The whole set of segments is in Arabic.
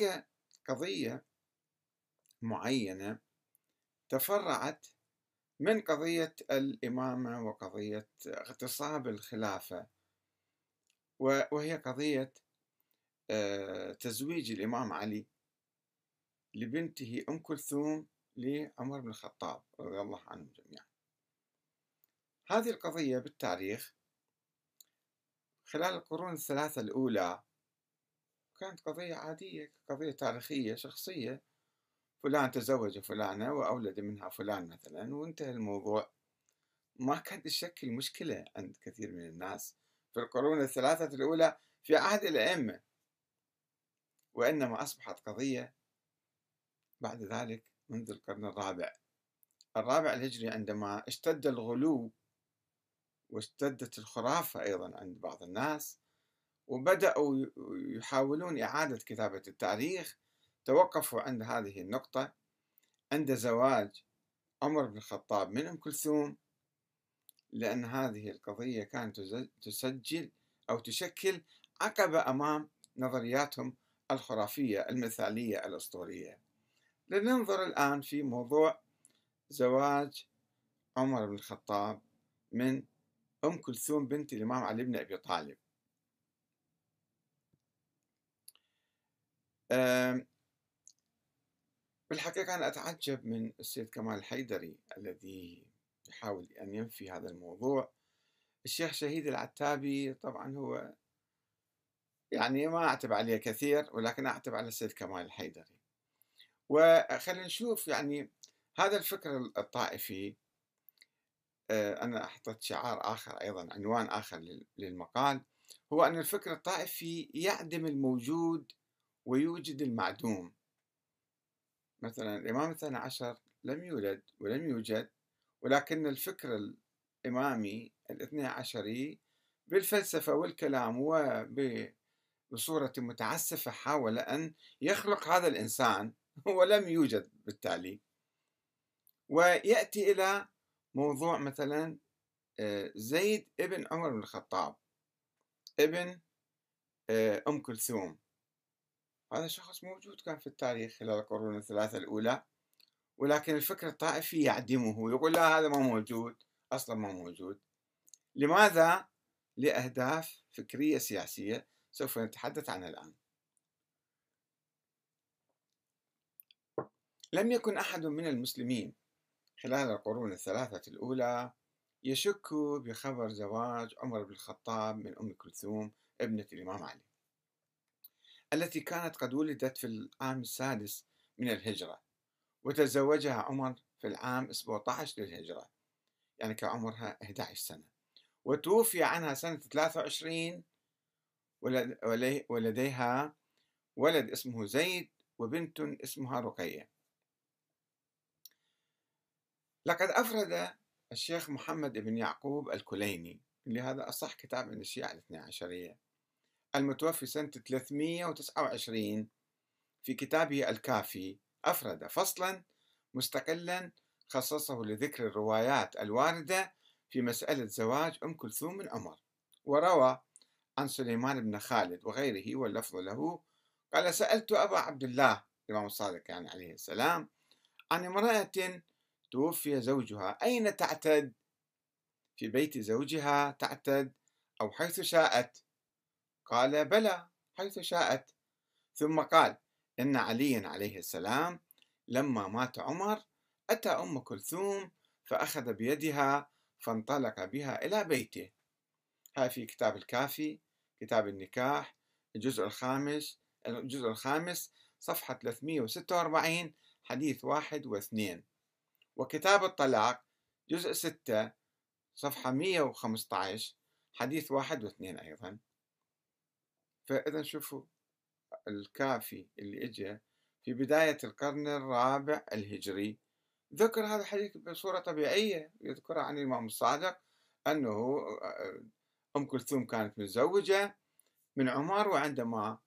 هناك قضية معينة تفرعت من قضية الإمامة وقضية اغتصاب الخلافة وهي قضية آه، تزويج الإمام علي لبنته أم كلثوم لعمر بن الخطاب رضي الله عنهم جميعا. هذه القضية بالتاريخ خلال القرون الثلاثة الأولى كانت قضية عادية قضية تاريخية شخصية. فلان تزوج فلانة وأولد منها فلان مثلا وانتهى الموضوع. ما كانت تشكل مشكلة عند كثير من الناس. في القرون الثلاثة الأولى في عهد الأئمة. وإنما أصبحت قضية بعد ذلك منذ القرن الرابع. الرابع الهجري عندما اشتد الغلو واشتدت الخرافة أيضا عند بعض الناس. وبدأوا يحاولون إعادة كتابة التاريخ. توقفوا عند هذه النقطة. عند زواج عمر بن الخطاب من أم كلثوم لأن هذه القضية كانت تسجل أو تشكل عقبة أمام نظرياتهم الخرافية المثالية الأسطورية. لننظر الآن في موضوع زواج عمر بن الخطاب من أم كلثوم بنت الإمام علي بن أبي طالب. بالحقيقة أنا أتعجب من السيد كمال الحيدري الذي يحاول أن ينفي هذا الموضوع. الشيخ شهيد العتابي طبعا هو يعني ما أعتب عليه كثير ولكن أعتب على السيد كمال الحيدري. وخلينا نشوف يعني هذا الفكر الطائفي آه، أنا أحطت شعار آخر أيضا عنوان آخر للمقال هو أن الفكر الطائفي يعدم الموجود ويوجد المعدوم. مثلا الإمام الثاني عشر لم يولد ولم يوجد ولكن الفكر الإمامي الاثني عشري بالفلسفة والكلام وبصورة متعسفة حاول أن يخلق هذا الإنسان ولم يوجد بالتالي. ويأتي إلى موضوع مثلا آه، زيد ابن عمر بن الخطاب ابن آه، أم كلثوم. هذا شخص موجود كان في التاريخ خلال القرون الثلاثة الأولى ولكن الفكر الطائفي يعدمه يقول لا هذا ما موجود أصلا ما موجود. لماذا؟ لأهداف فكرية سياسية سوف نتحدث عنها الآن. لم يكن أحد من المسلمين خلال القرون الثلاثة الأولى يشك بخبر زواج عمر بن الخطاب من أم كلثوم ابنة الإمام علي. التي كانت قد ولدت في العام السادس من الهجرة وتزوجها عمر في العام 17 للهجرة يعني كان عمرها 11 سنة. وتوفي عنها سنة 23 ولديها ولد اسمه زيد وبنت اسمها رقية. لقد أفرد الشيخ محمد بن يعقوب الكليني اللي هذا أصح كتاب من الشيعة الاثنى عشرية المتوفي سنة 329 في كتابه الكافي أفرد فصلا مستقلا خصصه لذكر الروايات الواردة في مسألة زواج أم كلثوم من عمر. وروى عن سليمان بن خالد وغيره واللفظ له. قال سألت أبا عبد الله الإمام الصادق يعني عليه السلام عن امرأة توفي زوجها أين تعتد؟ في بيت زوجها تعتد أو حيث شاءت. قال بلى حيث شاءت. ثم قال إن عليا عليه السلام لما مات عمر أتى أم كلثوم فأخذ بيدها فانطلق بها إلى بيته. هاي في كتاب الكافي كتاب النكاح الجزء الخامس الجزء الخامس صفحة 346 حديث واحد واثنين. وكتاب الطلاق جزء ستة صفحة 115 حديث واحد واثنين أيضا. فإذا شوفوا الكافي اللي إجا في بداية القرن الرابع الهجري ذكر هذا الحديث بصورة طبيعية يذكر عن الإمام الصادق أنه آه، أم كلثوم كانت متزوجة من عمر وعندما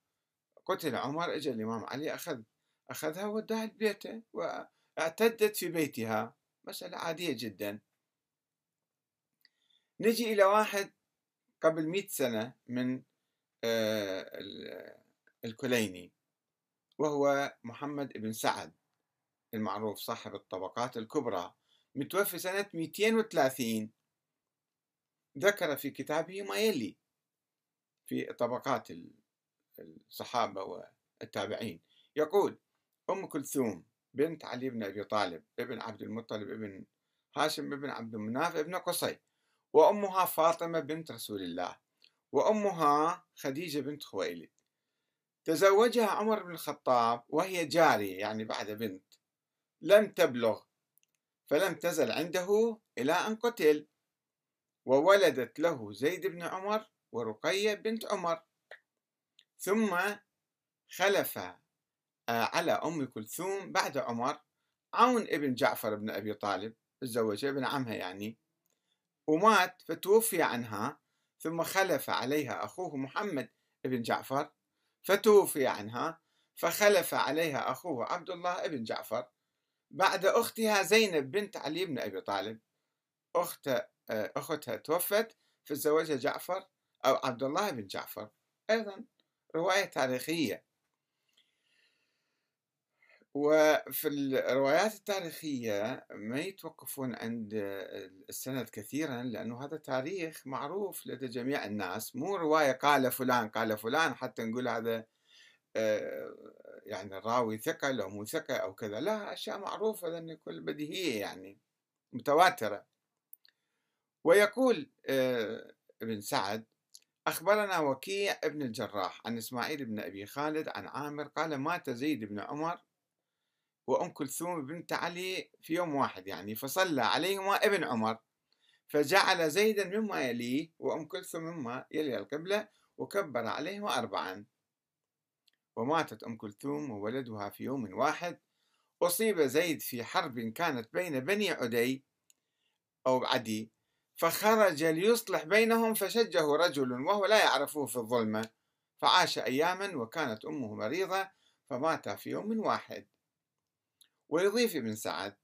قتل عمر اجى الإمام علي أخذ أخذها وداها لبيته واعتدت في بيتها. مسألة عادية جدا. نجي إلى واحد قبل مئة سنة من الكليني وهو محمد بن سعد المعروف صاحب الطبقات الكبرى متوفي سنة 230 ذكر في كتابه ما يلي في طبقات الصحابة والتابعين. يقول أم كلثوم بنت علي بن أبي طالب ابن عبد المطلب ابن هاشم ابن عبد المناف ابن قصي وأمها فاطمة بنت رسول الله. وأمها خديجة بنت خويلد. تزوجها عمر بن الخطاب وهي جارية يعني بعد بنت. لم تبلغ فلم تزل عنده إلى أن قتل. وولدت له زيد بن عمر ورقية بنت عمر. ثم خلف آه، على أم كلثوم بعد عمر عون ابن جعفر بن أبي طالب تزوجها ابن عمها يعني ومات فتوفي عنها. ثم خلف عليها أخوه محمد بن جعفر فتوفي عنها فخلف عليها أخوه عبد الله بن جعفر. بعد أختها زينب بنت علي بن أبي طالب. أخت آه، أختها توفت فتزوجها جعفر أو عبد الله بن جعفر. أيضا رواية تاريخية. وفي الروايات التاريخية ما يتوقفون عند السند كثيرا لأنه هذا تاريخ معروف لدى جميع الناس. مو رواية قال فلان قال فلان حتى نقول هذا آه، يعني الراوي ثقة لو مو ثقة أو كذا. لا أشياء معروفة لأن كل بديهية يعني متواترة. ويقول آه، ابن سعد أخبرنا وكيع ابن الجراح عن إسماعيل بن أبي خالد عن عامر قال مات زيد بن عمر وأم كلثوم بنت علي في يوم واحد يعني فصلى عليهما ابن عمر فجعل زيدا مما يليه وأم كلثوم مما يلي القبلة وكبر عليهما أربعا. وماتت أم كلثوم وولدها في يوم واحد. أصيب زيد في حرب كانت بين بني عدي أو عدي فخرج ليصلح بينهم فشجه رجل وهو لا يعرفه في الظلمة فعاش أياما وكانت أمه مريضة فمات في يوم واحد. ويضيف ابن سعد.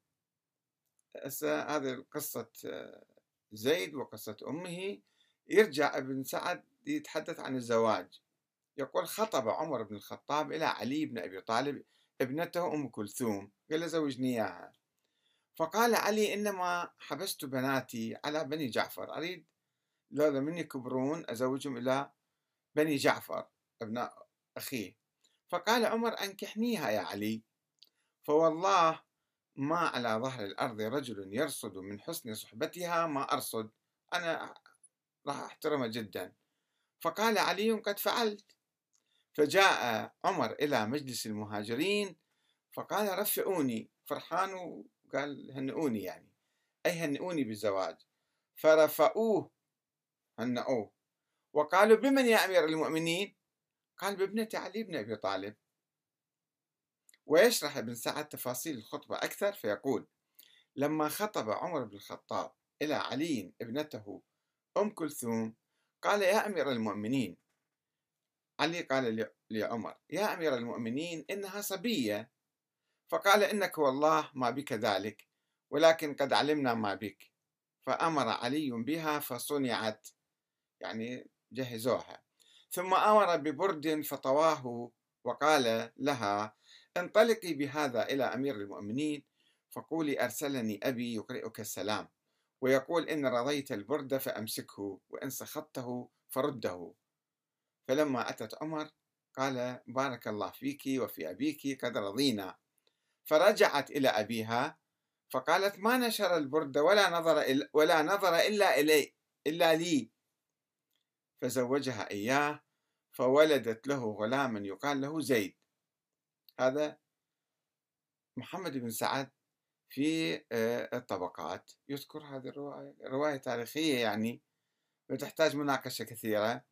هذه قصة زيد وقصة أمه. يرجع ابن سعد يتحدث عن الزواج. يقول خطب عمر بن الخطاب إلى علي بن أبي طالب ابنته أم كلثوم. قال له زوجني إياها. فقال علي إنما حبست بناتي على بني جعفر. أريد لولا من يكبرون أزوجهم إلى بني جعفر ابناء أخيه. فقال عمر أنكحنيها يا علي. فوالله ما على ظهر الأرض رجل يرصد من حسن صحبتها ما أرصد. أنا راح أحترمها جدا. فقال علي قد فعلت. فجاء عمر إلى مجلس المهاجرين فقال رفعوني. فرحان وقال هنئوني يعني. أي هنئوني بالزواج فرفعوه. هنئوه. وقالوا بمن يا أمير المؤمنين؟ قال بابنة علي بن أبي طالب. ويشرح ابن سعد تفاصيل الخطبة أكثر فيقول لما خطب عمر بن الخطاب إلى علي ابنته أم كلثوم قال يا أمير المؤمنين علي قال لعمر يا أمير المؤمنين إنها صبية. فقال إنك والله ما بك ذلك ولكن قد علمنا ما بك. فأمر علي بها فصنعت يعني جهزوها. ثم أمر ببرد فطواه وقال لها انطلقي بهذا إلى أمير المؤمنين فقولي أرسلني أبي يقرئك السلام ويقول إن رضيت البرد فأمسكه وإن سخطته فرده. فلما أتت عمر قال بارك الله فيك وفي أبيك قد رضينا فرجعت إلى أبيها فقالت ما نشر البرد ولا نظر ولا نظر إلا إلي إلا لي فزوجها إياه فولدت له غلاما يقال له زيد. هذا محمد بن سعد في آه، الطبقات. يذكر هذه الرواية رواية تاريخية يعني وتحتاج مناقشة كثيرة.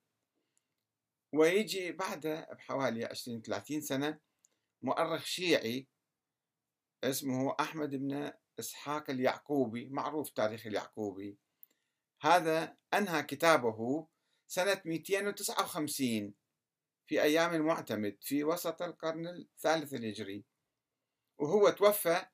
ويجي بعدها بحوالي 20 30 سنة مؤرخ شيعي اسمه أحمد بن إسحاق اليعقوبي معروف تاريخ اليعقوبي. هذا أنهى كتابه سنة 259 في أيام المعتمد في وسط القرن الثالث الهجري وهو توفى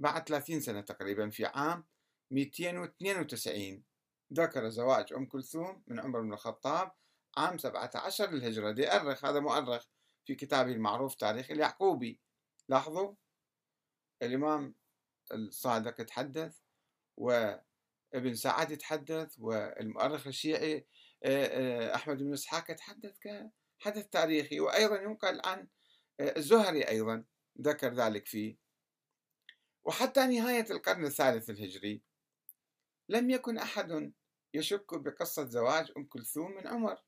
بعد 30 سنة تقريبا في عام 292 ذكر زواج أم كلثوم من عمر بن الخطاب عام 17 للهجرة. دي أرخ هذا مؤرخ في كتابه المعروف تاريخ اليعقوبي. لاحظوا الإمام الصادق تحدث وابن سعد يتحدث والمؤرخ الشيعي أحمد بن إسحاق يتحدث كحدث تاريخي وأيضا ينقل عن الزهري أيضا ذكر ذلك فيه. وحتى نهاية القرن الثالث الهجري لم يكن أحد يشك بقصة زواج أم كلثوم من عمر.